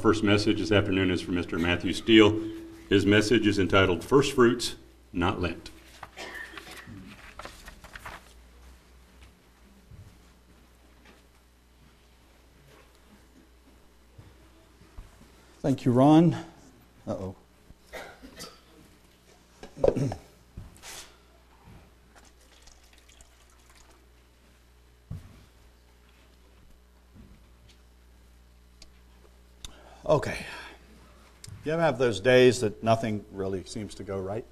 first message this afternoon is from Mr. Matthew Steel. His message is entitled First Fruits, Not Lent. Thank you, Ron. Uh oh. okay. You ever have those days that nothing really seems to go right?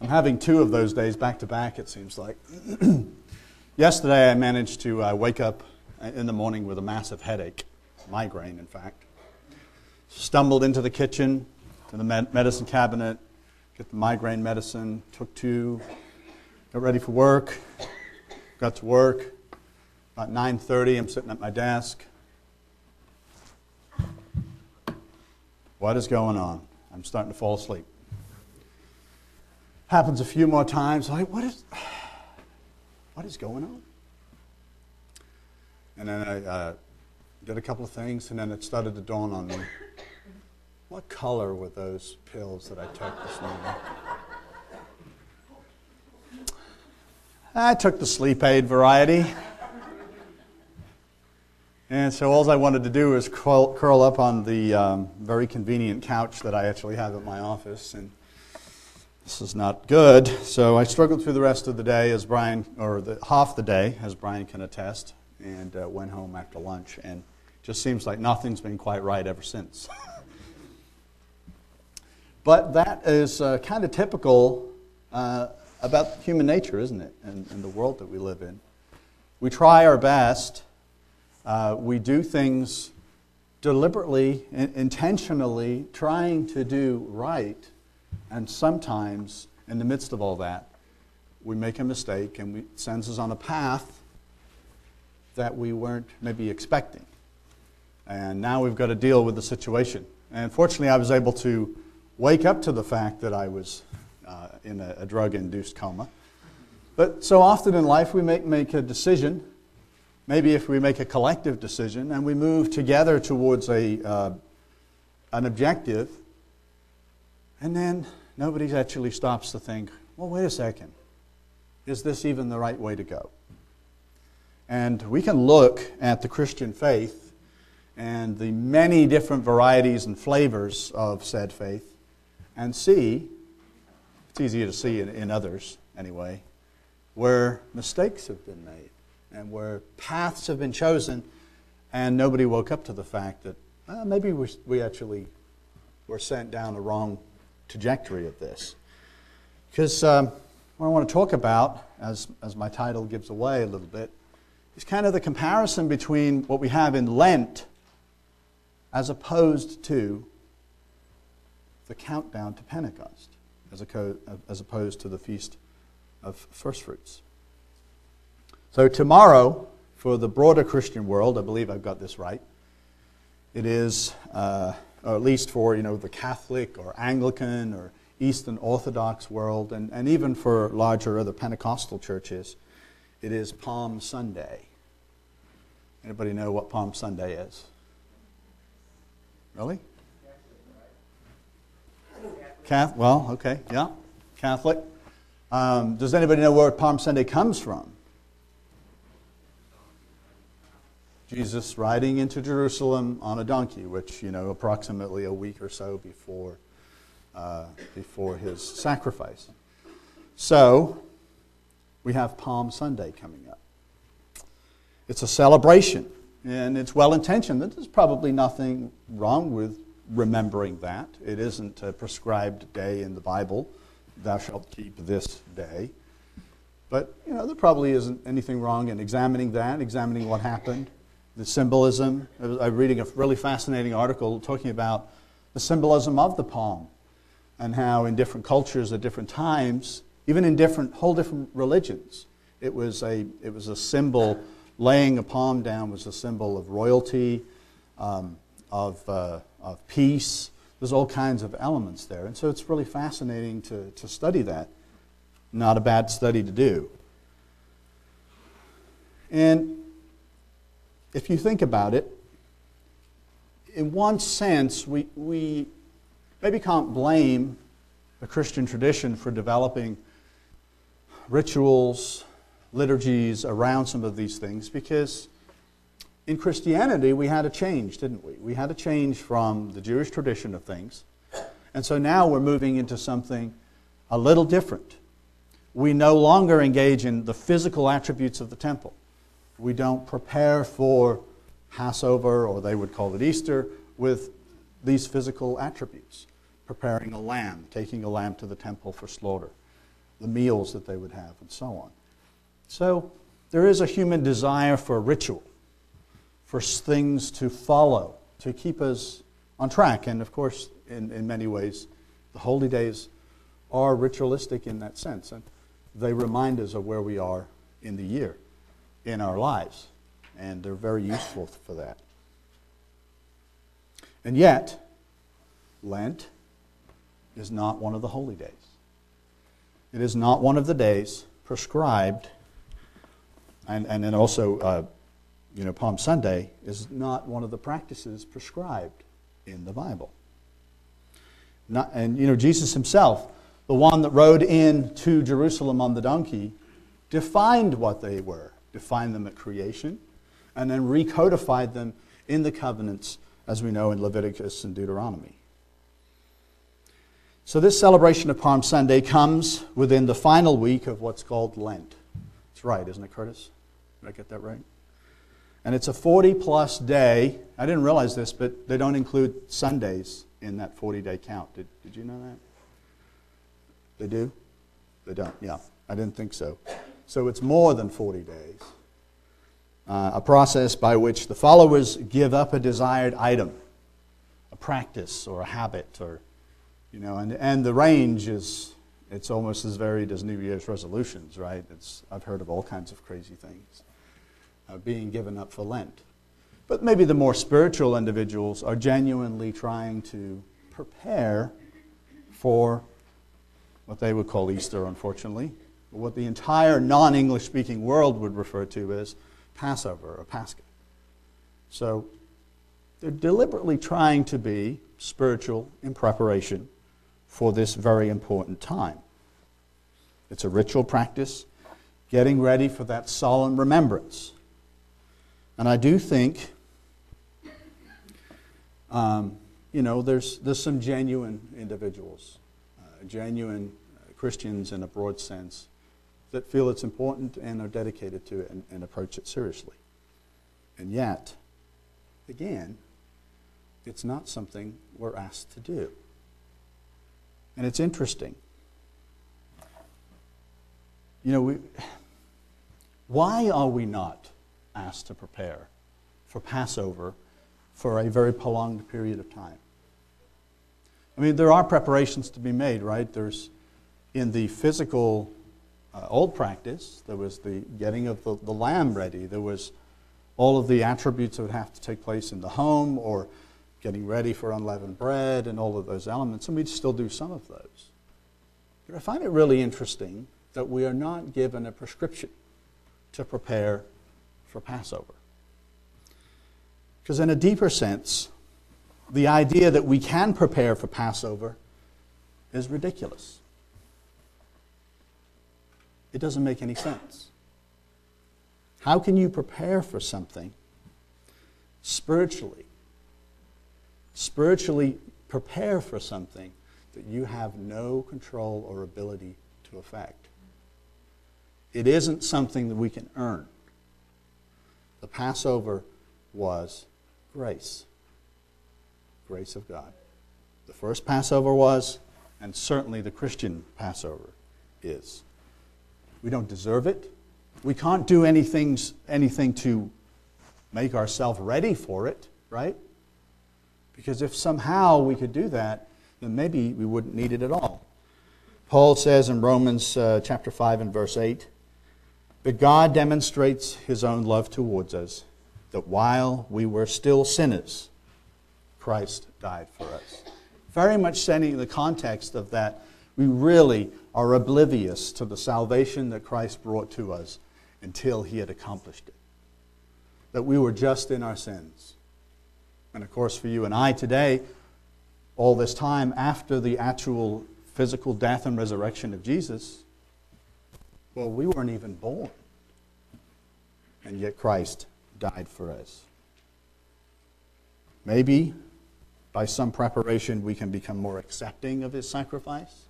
I'm having two of those days back to back, it seems like. Yesterday, I managed to uh, wake up in the morning with a massive headache, migraine, in fact. Stumbled into the kitchen, to the med- medicine cabinet, get the migraine medicine, took two, got ready for work, got to work. About 9:30, I'm sitting at my desk. What is going on? I'm starting to fall asleep. Happens a few more times. Like, what is, what is going on? And then I uh, did a couple of things, and then it started to dawn on me. What color were those pills that I took this morning? I took the sleep aid variety. And so all I wanted to do was curl, curl up on the um, very convenient couch that I actually have at my office. And this is not good. So I struggled through the rest of the day, as Brian, or the, half the day, as Brian can attest, and uh, went home after lunch. And just seems like nothing's been quite right ever since. but that is uh, kind of typical uh, about human nature, isn't it, and, and the world that we live in. We try our best uh, we do things deliberately, intentionally, trying to do right, and sometimes, in the midst of all that, we make a mistake and it sends us on a path that we weren't maybe expecting. And now we've got to deal with the situation. And fortunately, I was able to wake up to the fact that I was uh, in a, a drug induced coma. But so often in life, we make, make a decision Maybe if we make a collective decision and we move together towards a, uh, an objective, and then nobody actually stops to think, well, wait a second, is this even the right way to go? And we can look at the Christian faith and the many different varieties and flavors of said faith and see, it's easier to see in, in others anyway, where mistakes have been made and where paths have been chosen, and nobody woke up to the fact that uh, maybe we, we actually were sent down the wrong trajectory of this. Because um, what I want to talk about, as, as my title gives away a little bit, is kind of the comparison between what we have in Lent as opposed to the countdown to Pentecost, as, co- as opposed to the Feast of First Fruits. So, tomorrow, for the broader Christian world, I believe I've got this right, it is, uh, or at least for you know, the Catholic or Anglican or Eastern Orthodox world, and, and even for larger other Pentecostal churches, it is Palm Sunday. Anybody know what Palm Sunday is? Really? Catholic? Well, okay, yeah, Catholic. Um, does anybody know where Palm Sunday comes from? Jesus riding into Jerusalem on a donkey, which, you know, approximately a week or so before, uh, before his sacrifice. So, we have Palm Sunday coming up. It's a celebration, and it's well intentioned. There's probably nothing wrong with remembering that. It isn't a prescribed day in the Bible, thou shalt keep this day. But, you know, there probably isn't anything wrong in examining that, examining what happened, the symbolism. I was reading a really fascinating article talking about the symbolism of the palm and how in different cultures at different times, even in different whole different religions, it was a it was a symbol. Laying a palm down was a symbol of royalty, um, of uh, of peace. There's all kinds of elements there, and so it's really fascinating to to study that. Not a bad study to do. And if you think about it, in one sense, we, we maybe can't blame the Christian tradition for developing rituals, liturgies around some of these things because in Christianity we had a change, didn't we? We had a change from the Jewish tradition of things. And so now we're moving into something a little different. We no longer engage in the physical attributes of the temple. We don't prepare for Passover, or they would call it Easter, with these physical attributes preparing a lamb, taking a lamb to the temple for slaughter, the meals that they would have, and so on. So there is a human desire for ritual, for things to follow, to keep us on track. And of course, in, in many ways, the holy days are ritualistic in that sense. And they remind us of where we are in the year, in our lives. And they're very useful for that. And yet, Lent is not one of the holy days. It is not one of the days prescribed, and, and then also, uh, you know, Palm Sunday is not one of the practices prescribed in the Bible. Not, and, you know, Jesus himself, the one that rode in to Jerusalem on the donkey, defined what they were, defined them at creation, and then recodified them in the covenants, as we know in Leviticus and Deuteronomy. So, this celebration of Palm Sunday comes within the final week of what's called Lent. It's right, isn't it, Curtis? Did I get that right? And it's a 40 plus day. I didn't realize this, but they don't include Sundays in that 40 day count. Did, did you know that? They do? They don't, yeah. I didn't think so. So it's more than 40 days. Uh, a process by which the followers give up a desired item, a practice or a habit or you know, and, and the range is, it's almost as varied as New Year's resolutions, right? It's, I've heard of all kinds of crazy things uh, being given up for Lent. But maybe the more spiritual individuals are genuinely trying to prepare for what they would call Easter, unfortunately, what the entire non English speaking world would refer to as Passover or Pascha. So they're deliberately trying to be spiritual in preparation for this very important time. It's a ritual practice, getting ready for that solemn remembrance. And I do think, um, you know, there's, there's some genuine individuals, uh, genuine Christians in a broad sense, that feel it's important and are dedicated to it and, and approach it seriously. And yet, again, it's not something we're asked to do. And it's interesting. You know, we, why are we not asked to prepare for Passover for a very prolonged period of time? I mean, there are preparations to be made, right? There's, in the physical uh, old practice, there was the getting of the, the lamb ready. There was all of the attributes that would have to take place in the home or getting ready for unleavened bread and all of those elements, and we'd still do some of those. But I find it really interesting that we are not given a prescription to prepare for Passover. Because, in a deeper sense, the idea that we can prepare for Passover is ridiculous. It doesn't make any sense. How can you prepare for something spiritually spiritually prepare for something that you have no control or ability to affect. It isn't something that we can earn. The Passover was grace. Grace of God. The first Passover was, and certainly the Christian Passover is. We don't deserve it. We can't do anything, anything to make ourselves ready for it, right? Because if somehow we could do that, then maybe we wouldn't need it at all. Paul says in Romans uh, chapter 5 and verse 8 that God demonstrates his own love towards us, that while we were still sinners, Christ died for us. Very much setting the context of that, we really are oblivious to the salvation that Christ brought to us until he had accomplished it. That we were just in our sins And of course, for you and I today, all this time after the actual physical death and resurrection of Jesus, well, we weren't even born. And yet Christ died for us. Maybe by some preparation we can become more accepting of his sacrifice.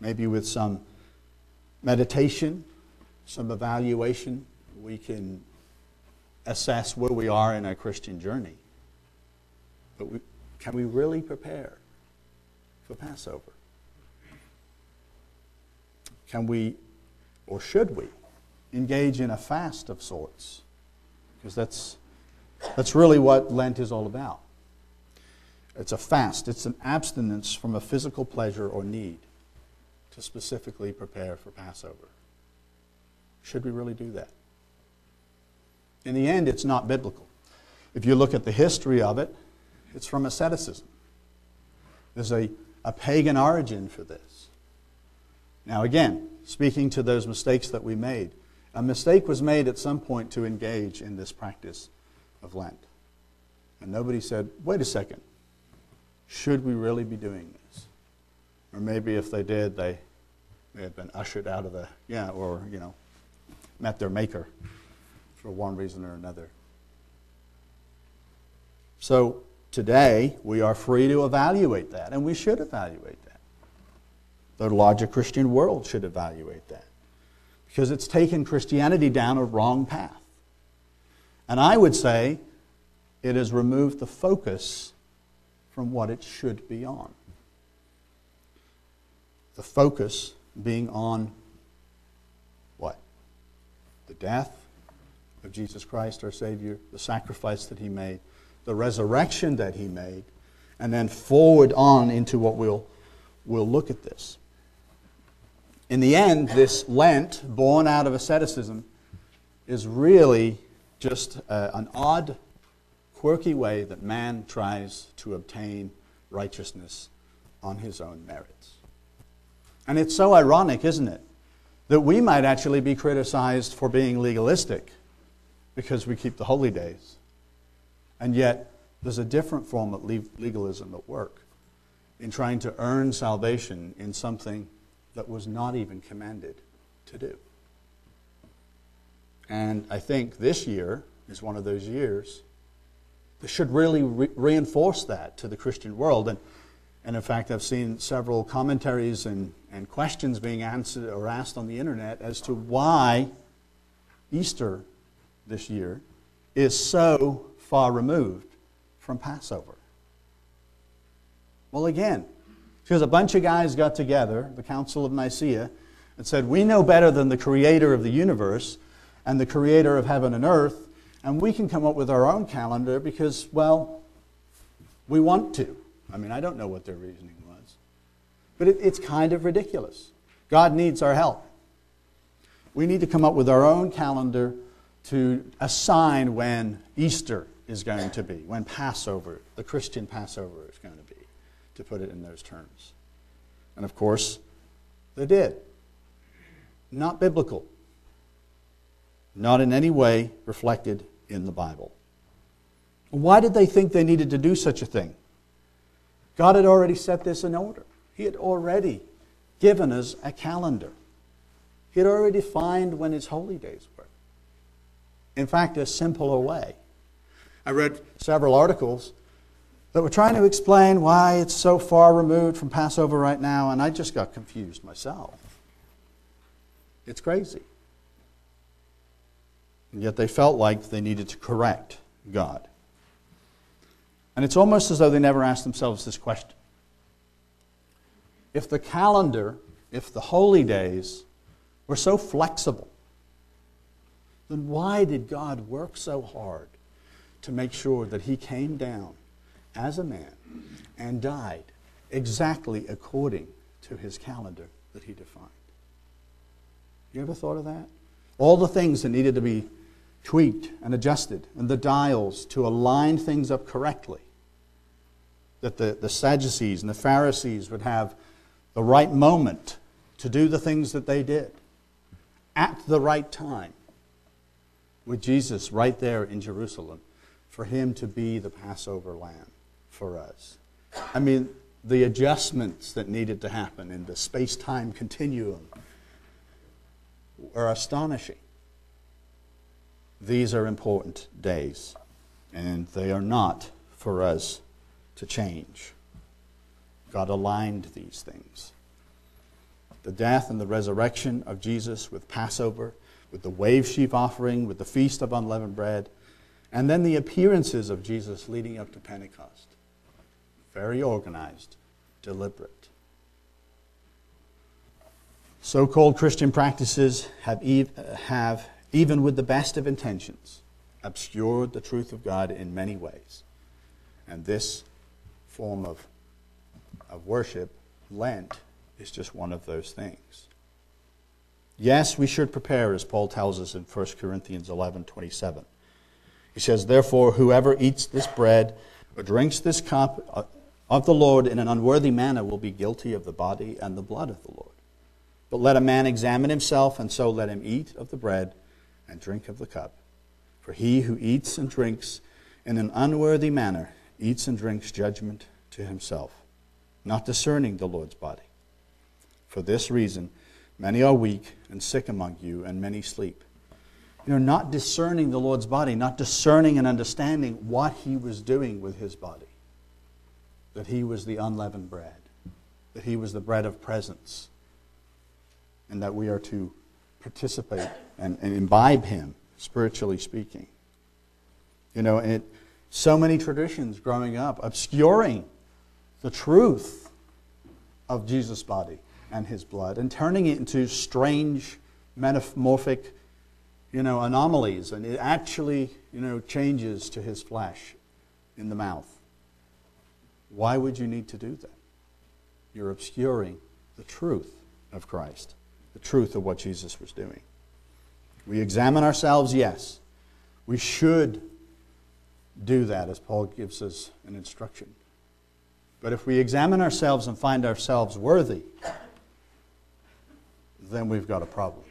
Maybe with some meditation, some evaluation, we can assess where we are in our Christian journey. But we, can we really prepare for Passover? Can we, or should we, engage in a fast of sorts? Because that's, that's really what Lent is all about. It's a fast, it's an abstinence from a physical pleasure or need specifically prepare for Passover. Should we really do that? In the end, it's not biblical. If you look at the history of it, it's from asceticism. There's a, a pagan origin for this. Now, again, speaking to those mistakes that we made, a mistake was made at some point to engage in this practice of Lent. And nobody said, wait a second, should we really be doing this? Or maybe if they did, they may have been ushered out of the, yeah, or, you know, met their maker for one reason or another. So today, we are free to evaluate that, and we should evaluate that. The larger Christian world should evaluate that because it's taken Christianity down a wrong path. And I would say it has removed the focus from what it should be on. The focus being on what? The death of Jesus Christ, our Savior, the sacrifice that He made, the resurrection that He made, and then forward on into what we'll, we'll look at this. In the end, this Lent, born out of asceticism, is really just uh, an odd, quirky way that man tries to obtain righteousness on his own merits. And it's so ironic, isn't it, that we might actually be criticized for being legalistic because we keep the holy days. And yet, there's a different form of legalism at work in trying to earn salvation in something that was not even commanded to do. And I think this year is one of those years that should really re- reinforce that to the Christian world. And, and in fact, I've seen several commentaries and, and questions being answered or asked on the internet as to why Easter this year is so far removed from Passover. Well, again, because a bunch of guys got together, the Council of Nicaea, and said, We know better than the creator of the universe and the creator of heaven and earth, and we can come up with our own calendar because, well, we want to. I mean, I don't know what their reasoning was. But it, it's kind of ridiculous. God needs our help. We need to come up with our own calendar to assign when Easter is going to be, when Passover, the Christian Passover, is going to be, to put it in those terms. And of course, they did. Not biblical, not in any way reflected in the Bible. Why did they think they needed to do such a thing? God had already set this in order. He had already given us a calendar. He had already defined when His holy days were in fact, a simpler way. I read several articles that were trying to explain why it's so far removed from Passover right now, and I just got confused myself. It's crazy. And yet they felt like they needed to correct God. And it's almost as though they never asked themselves this question. If the calendar, if the holy days were so flexible, then why did God work so hard to make sure that he came down as a man and died exactly according to his calendar that he defined? You ever thought of that? All the things that needed to be tweaked and adjusted, and the dials to align things up correctly. That the, the Sadducees and the Pharisees would have the right moment to do the things that they did at the right time with Jesus right there in Jerusalem, for him to be the Passover lamb for us. I mean, the adjustments that needed to happen in the space time continuum are astonishing. These are important days, and they are not for us to change. God aligned these things. The death and the resurrection of Jesus with Passover, with the wave sheaf offering, with the feast of unleavened bread, and then the appearances of Jesus leading up to Pentecost. Very organized, deliberate. So called Christian practices have, have, even with the best of intentions, obscured the truth of God in many ways. And this form of, of worship, Lent, is just one of those things. Yes, we should prepare, as Paul tells us in 1 Corinthians 11 27. He says, Therefore, whoever eats this bread or drinks this cup of the Lord in an unworthy manner will be guilty of the body and the blood of the Lord. But let a man examine himself, and so let him eat of the bread and drink of the cup. For he who eats and drinks in an unworthy manner eats and drinks judgment to himself, not discerning the Lord's body. For this reason, many are weak and sick among you, and many sleep. You know, not discerning the Lord's body, not discerning and understanding what he was doing with his body. That he was the unleavened bread, that he was the bread of presence, and that we are to participate and, and imbibe him, spiritually speaking. You know, it, so many traditions growing up obscuring the truth of Jesus' body and his blood and turning it into strange, metamorphic, you know, anomalies. And it actually, you know, changes to his flesh in the mouth. Why would you need to do that? You're obscuring the truth of Christ the truth of what Jesus was doing. We examine ourselves, yes. We should do that as Paul gives us an instruction. But if we examine ourselves and find ourselves worthy, then we've got a problem.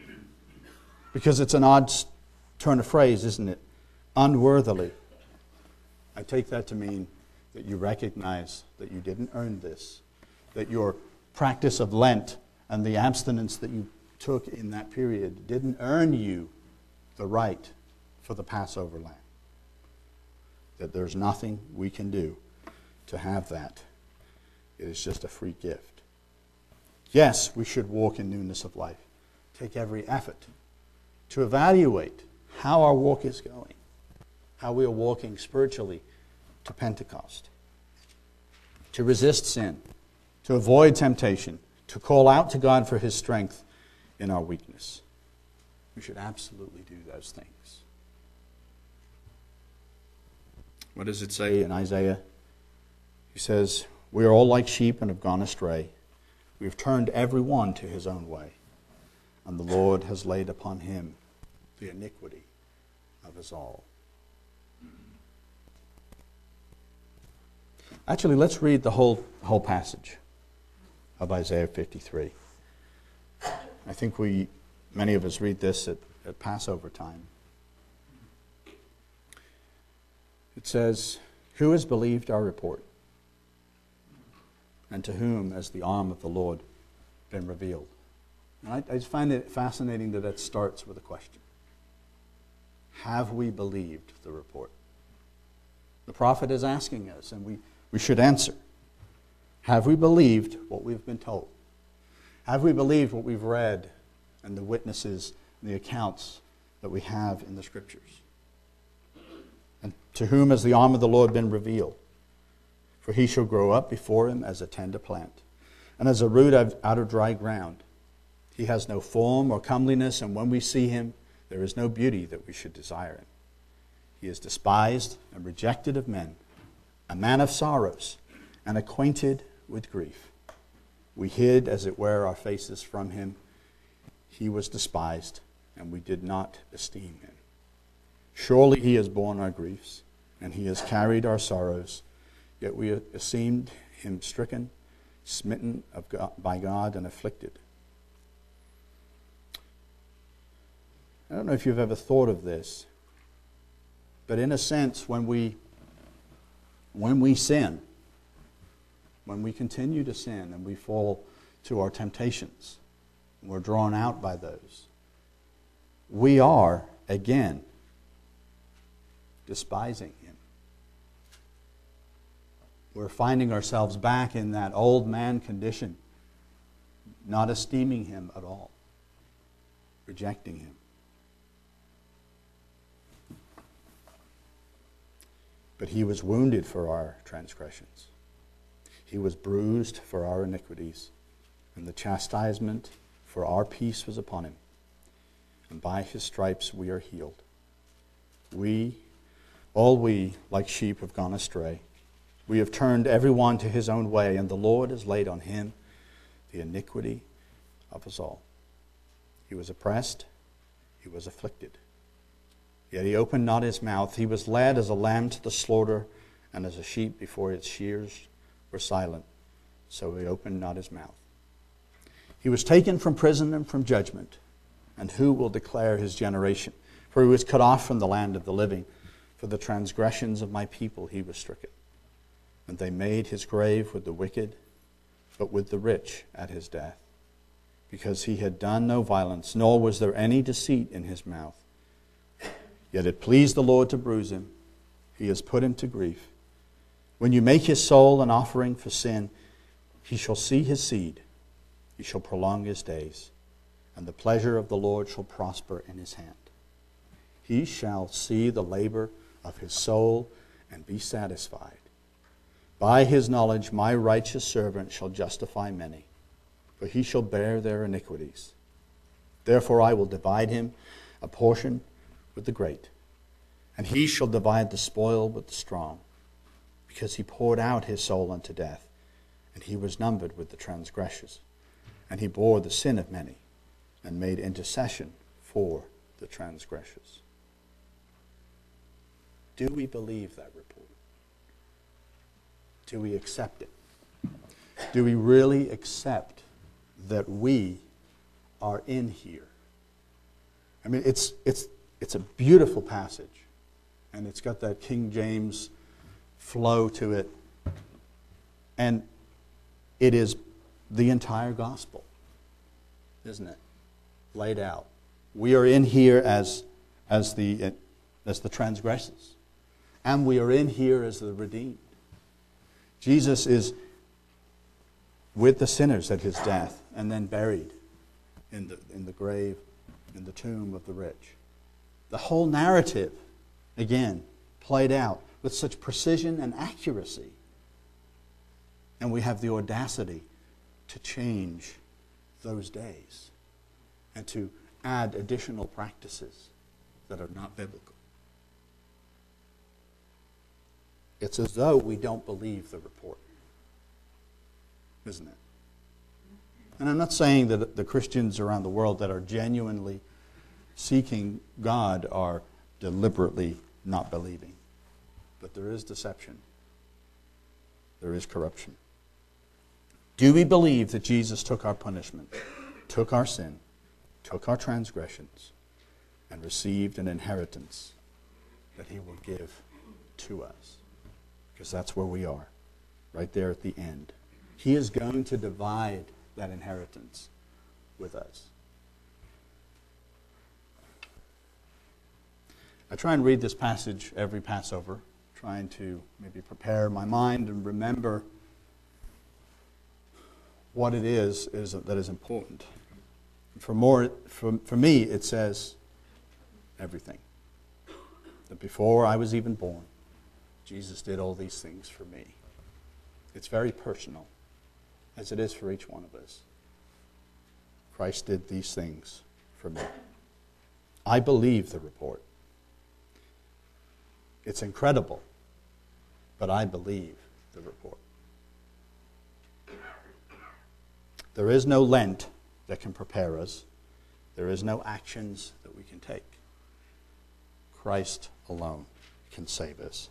Because it's an odd turn of phrase, isn't it? Unworthily. I take that to mean that you recognize that you didn't earn this, that your practice of Lent and the abstinence that you took in that period didn't earn you the right for the Passover lamb. That there's nothing we can do to have that. It is just a free gift. Yes, we should walk in newness of life. Take every effort to evaluate how our walk is going, how we are walking spiritually to Pentecost, to resist sin, to avoid temptation, to call out to God for his strength in our weakness. We should absolutely do those things. What does it say in Isaiah? He says, We are all like sheep and have gone astray. We have turned every one to his own way, and the Lord has laid upon him the iniquity of us all. Actually, let's read the whole, whole passage of Isaiah 53. I think we, many of us read this at, at Passover time. It says, Who has believed our report? And to whom has the arm of the Lord been revealed? And I, I just find it fascinating that it starts with a question Have we believed the report? The prophet is asking us, and we, we should answer. Have we believed what we've been told? Have we believed what we've read and the witnesses and the accounts that we have in the Scriptures? And to whom has the arm of the Lord been revealed? For he shall grow up before him as a tender plant, and as a root out of dry ground. He has no form or comeliness, and when we see him, there is no beauty that we should desire him. He is despised and rejected of men, a man of sorrows, and acquainted with grief. We hid, as it were, our faces from him. He was despised, and we did not esteem him. Surely he has borne our griefs, and he has carried our sorrows. Yet we esteemed him stricken, smitten God, by God, and afflicted. I don't know if you've ever thought of this, But in a sense, when we, when we sin, when we continue to sin and we fall to our temptations, we're drawn out by those, we are, again, despising Him. We're finding ourselves back in that old man condition, not esteeming Him at all, rejecting Him. But He was wounded for our transgressions, He was bruised for our iniquities, and the chastisement for our peace was upon Him. And by His stripes we are healed. We all we, like sheep, have gone astray. We have turned every one to his own way, and the Lord has laid on him the iniquity of us all. He was oppressed, he was afflicted. Yet he opened not his mouth. He was led as a lamb to the slaughter, and as a sheep before its shears were silent. So he opened not his mouth. He was taken from prison and from judgment. And who will declare his generation? For he was cut off from the land of the living. For the transgressions of my people he was stricken. And they made his grave with the wicked, but with the rich at his death, because he had done no violence, nor was there any deceit in his mouth. Yet it pleased the Lord to bruise him. He has put him to grief. When you make his soul an offering for sin, he shall see his seed, he shall prolong his days, and the pleasure of the Lord shall prosper in his hand. He shall see the labor of his soul and be satisfied. By his knowledge, my righteous servant shall justify many, for he shall bear their iniquities. Therefore, I will divide him a portion with the great, and he shall divide the spoil with the strong, because he poured out his soul unto death, and he was numbered with the transgressors. And he bore the sin of many, and made intercession for the transgressors. Do we believe that report? Do we accept it? Do we really accept that we are in here? I mean, it's, it's, it's a beautiful passage, and it's got that King James flow to it, and it is the entire gospel, isn't it? Laid out. We are in here as, as, the, as the transgressors and we are in here as the redeemed. Jesus is with the sinners at his death and then buried in the, in the grave, in the tomb of the rich. The whole narrative, again, played out with such precision and accuracy. And we have the audacity to change those days and to add additional practices that are not biblical. It's as though we don't believe the report, isn't it? And I'm not saying that the Christians around the world that are genuinely seeking God are deliberately not believing. But there is deception, there is corruption. Do we believe that Jesus took our punishment, took our sin, took our transgressions, and received an inheritance that he will give to us? because that's where we are, right there at the end. He is going to divide that inheritance with us. I try and read this passage every Passover, trying to maybe prepare my mind and remember what it is, is that is important. For, more, for, for me, it says everything. That before I was even born, Jesus did all these things for me. It's very personal, as it is for each one of us. Christ did these things for me. I believe the report. It's incredible, but I believe the report. There is no Lent that can prepare us, there is no actions that we can take. Christ alone can save us.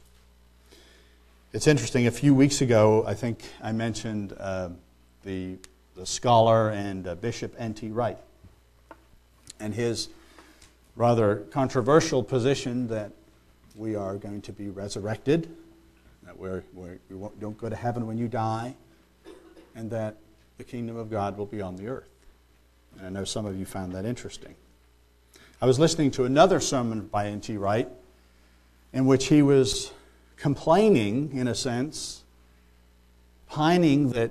It's interesting. A few weeks ago, I think I mentioned uh, the, the scholar and uh, Bishop N.T. Wright and his rather controversial position that we are going to be resurrected, that we're, we're, we won't- don't go to heaven when you die, and that the kingdom of God will be on the earth. And I know some of you found that interesting. I was listening to another sermon by N.T. Wright in which he was complaining, in a sense, pining that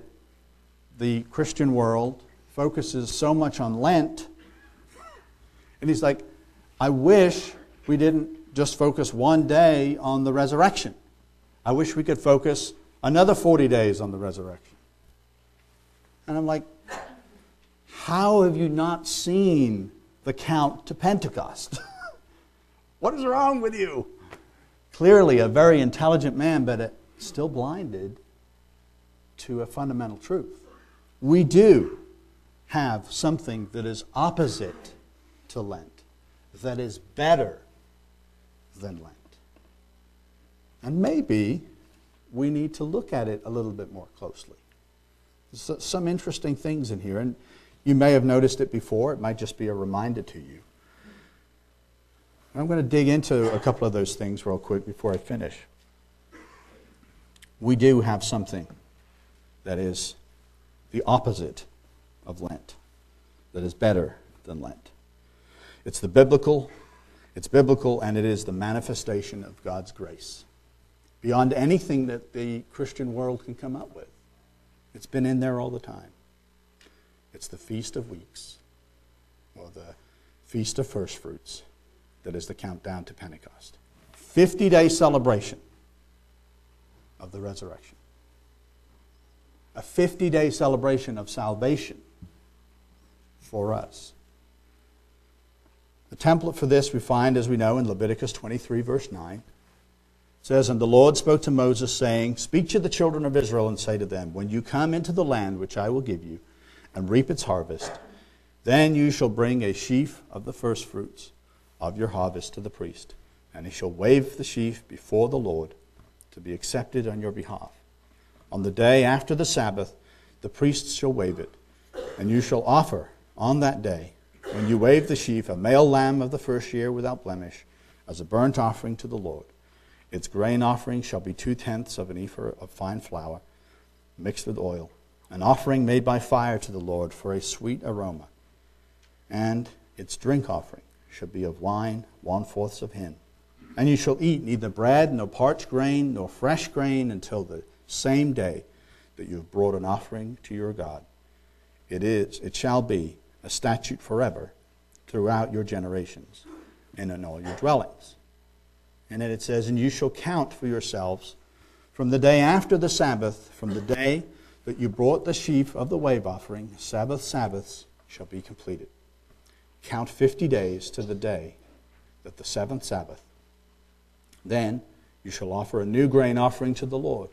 the Christian world focuses so much on Lent. And he's like, I wish we didn't just focus one day on the resurrection. I wish we could focus another 40 days on the resurrection. And I'm like, how have you not seen the count to Pentecost? what is wrong with you? Clearly, a very intelligent man, but still blinded to a fundamental truth. We do have something that is opposite to Lent, that is better than Lent. And maybe we need to look at it a little bit more closely. There's some interesting things in here, and you may have noticed it before. It might just be a reminder to you. I'm going to dig into a couple of those things real quick before I finish. We do have something that is the opposite of Lent, that is better than Lent. It's the biblical, it's biblical, and it is the manifestation of God's grace beyond anything that the Christian world can come up with. It's been in there all the time. It's the Feast of Weeks, or the Feast of First Fruits, that is the countdown to Pentecost. 50 day celebration of the resurrection. A 50 day celebration of salvation for us. The template for this we find, as we know, in Leviticus 23, verse 9. Says, And the Lord spoke to Moses, saying, Speak to the children of Israel and say to them, When you come into the land which I will give you, and reap its harvest, then you shall bring a sheaf of the firstfruits of your harvest to the priest, and he shall wave the sheaf before the Lord to be accepted on your behalf. On the day after the Sabbath, the priests shall wave it, and you shall offer on that day, when you wave the sheaf, a male lamb of the first year without blemish, as a burnt offering to the Lord. Its grain offering shall be two tenths of an ephah of fine flour, mixed with oil, an offering made by fire to the Lord for a sweet aroma. And its drink offering shall be of wine, one fourth of hin. And you shall eat neither bread, nor parched grain, nor fresh grain until the same day that you have brought an offering to your God. It is, it shall be a statute forever throughout your generations and in all your dwellings. And then it says, And you shall count for yourselves from the day after the Sabbath, from the day that you brought the sheaf of the wave offering, Sabbath Sabbaths shall be completed. Count 50 days to the day that the seventh Sabbath. Then you shall offer a new grain offering to the Lord.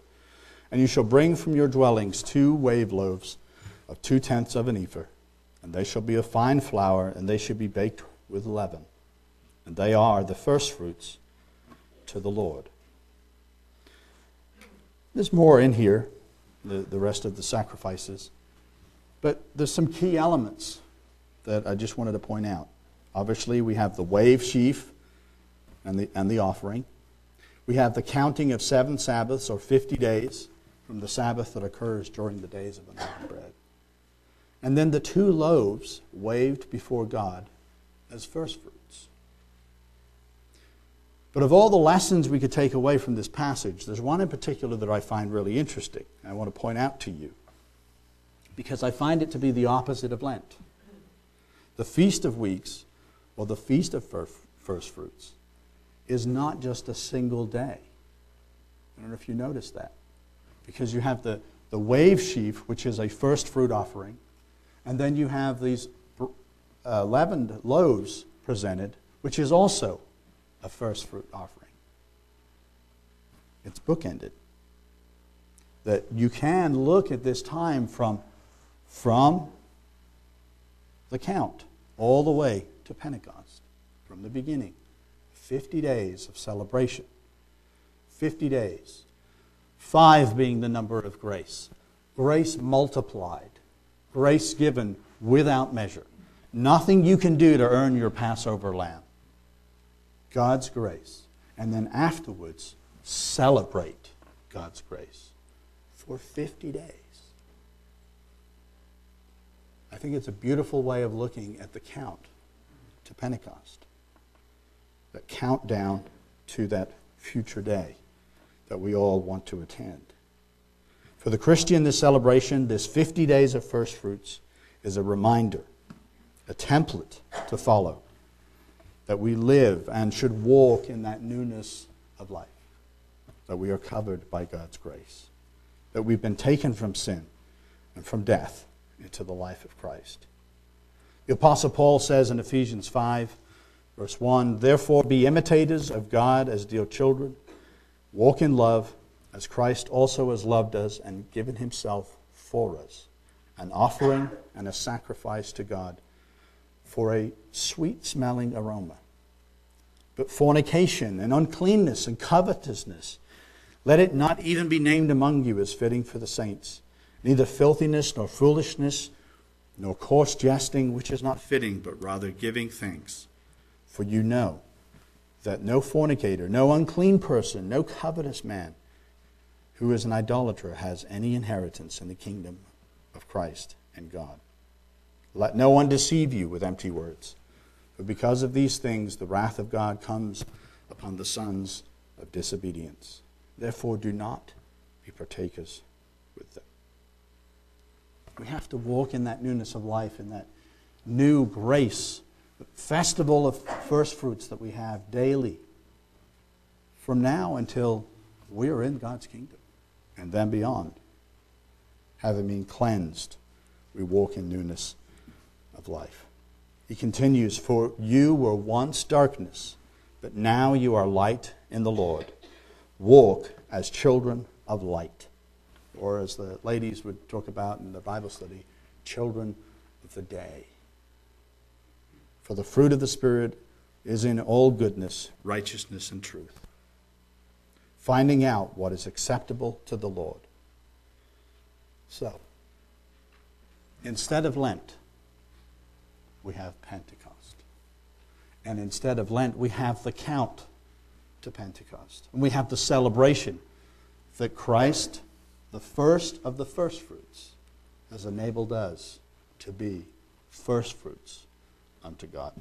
And you shall bring from your dwellings two wave loaves of two tenths of an ephah, and they shall be of fine flour, and they shall be baked with leaven. And they are the firstfruits to the Lord. There's more in here, the, the rest of the sacrifices. But there's some key elements that I just wanted to point out. Obviously, we have the wave sheaf and the, and the offering. We have the counting of seven Sabbaths or 50 days from the Sabbath that occurs during the days of unleavened bread. And then the two loaves waved before God as first firstfruits. But of all the lessons we could take away from this passage, there's one in particular that I find really interesting. I want to point out to you because I find it to be the opposite of Lent. The Feast of Weeks, or the Feast of First Fruits, is not just a single day. I don't know if you noticed that. Because you have the, the wave sheaf, which is a first fruit offering, and then you have these uh, leavened loaves presented, which is also a first fruit offering. It's bookended. That you can look at this time from, from the count all the way to Pentecost, from the beginning. 50 days of celebration. 50 days. Five being the number of grace. Grace multiplied. Grace given without measure. Nothing you can do to earn your Passover lamb. God's grace. and then afterwards celebrate God's grace for 50 days. I think it's a beautiful way of looking at the count to Pentecost. the countdown to that future day that we all want to attend. For the Christian, this celebration, this 50 days of first fruits, is a reminder, a template to follow, that we live and should walk in that newness of life, that we are covered by God's grace, that we've been taken from sin and from death into the life of Christ. The Apostle Paul says in Ephesians 5, verse 1 Therefore be imitators of God as dear children, walk in love, as Christ also has loved us and given himself for us, an offering and a sacrifice to God for a sweet smelling aroma. But fornication and uncleanness and covetousness, let it not even be named among you as fitting for the saints neither filthiness nor foolishness, nor coarse jesting, which is not fitting, but rather giving thanks. For you know that no fornicator, no unclean person, no covetous man who is an idolater has any inheritance in the kingdom of Christ and God. Let no one deceive you with empty words. For because of these things, the wrath of God comes upon the sons of disobedience. Therefore, do not be partakers with them. We have to walk in that newness of life, in that new grace, the festival of first fruits that we have daily from now until we are in God's kingdom and then beyond. Having been cleansed, we walk in newness of life. He continues, For you were once darkness, but now you are light in the Lord. Walk as children of light or as the ladies would talk about in the Bible study, children of the day. For the fruit of the Spirit is in all goodness, righteousness, and truth, finding out what is acceptable to the Lord. So, instead of Lent, we have Pentecost. And instead of Lent, we have the count to Pentecost. And we have the celebration that Christ the first of the first fruits has enabled us to be first fruits unto God.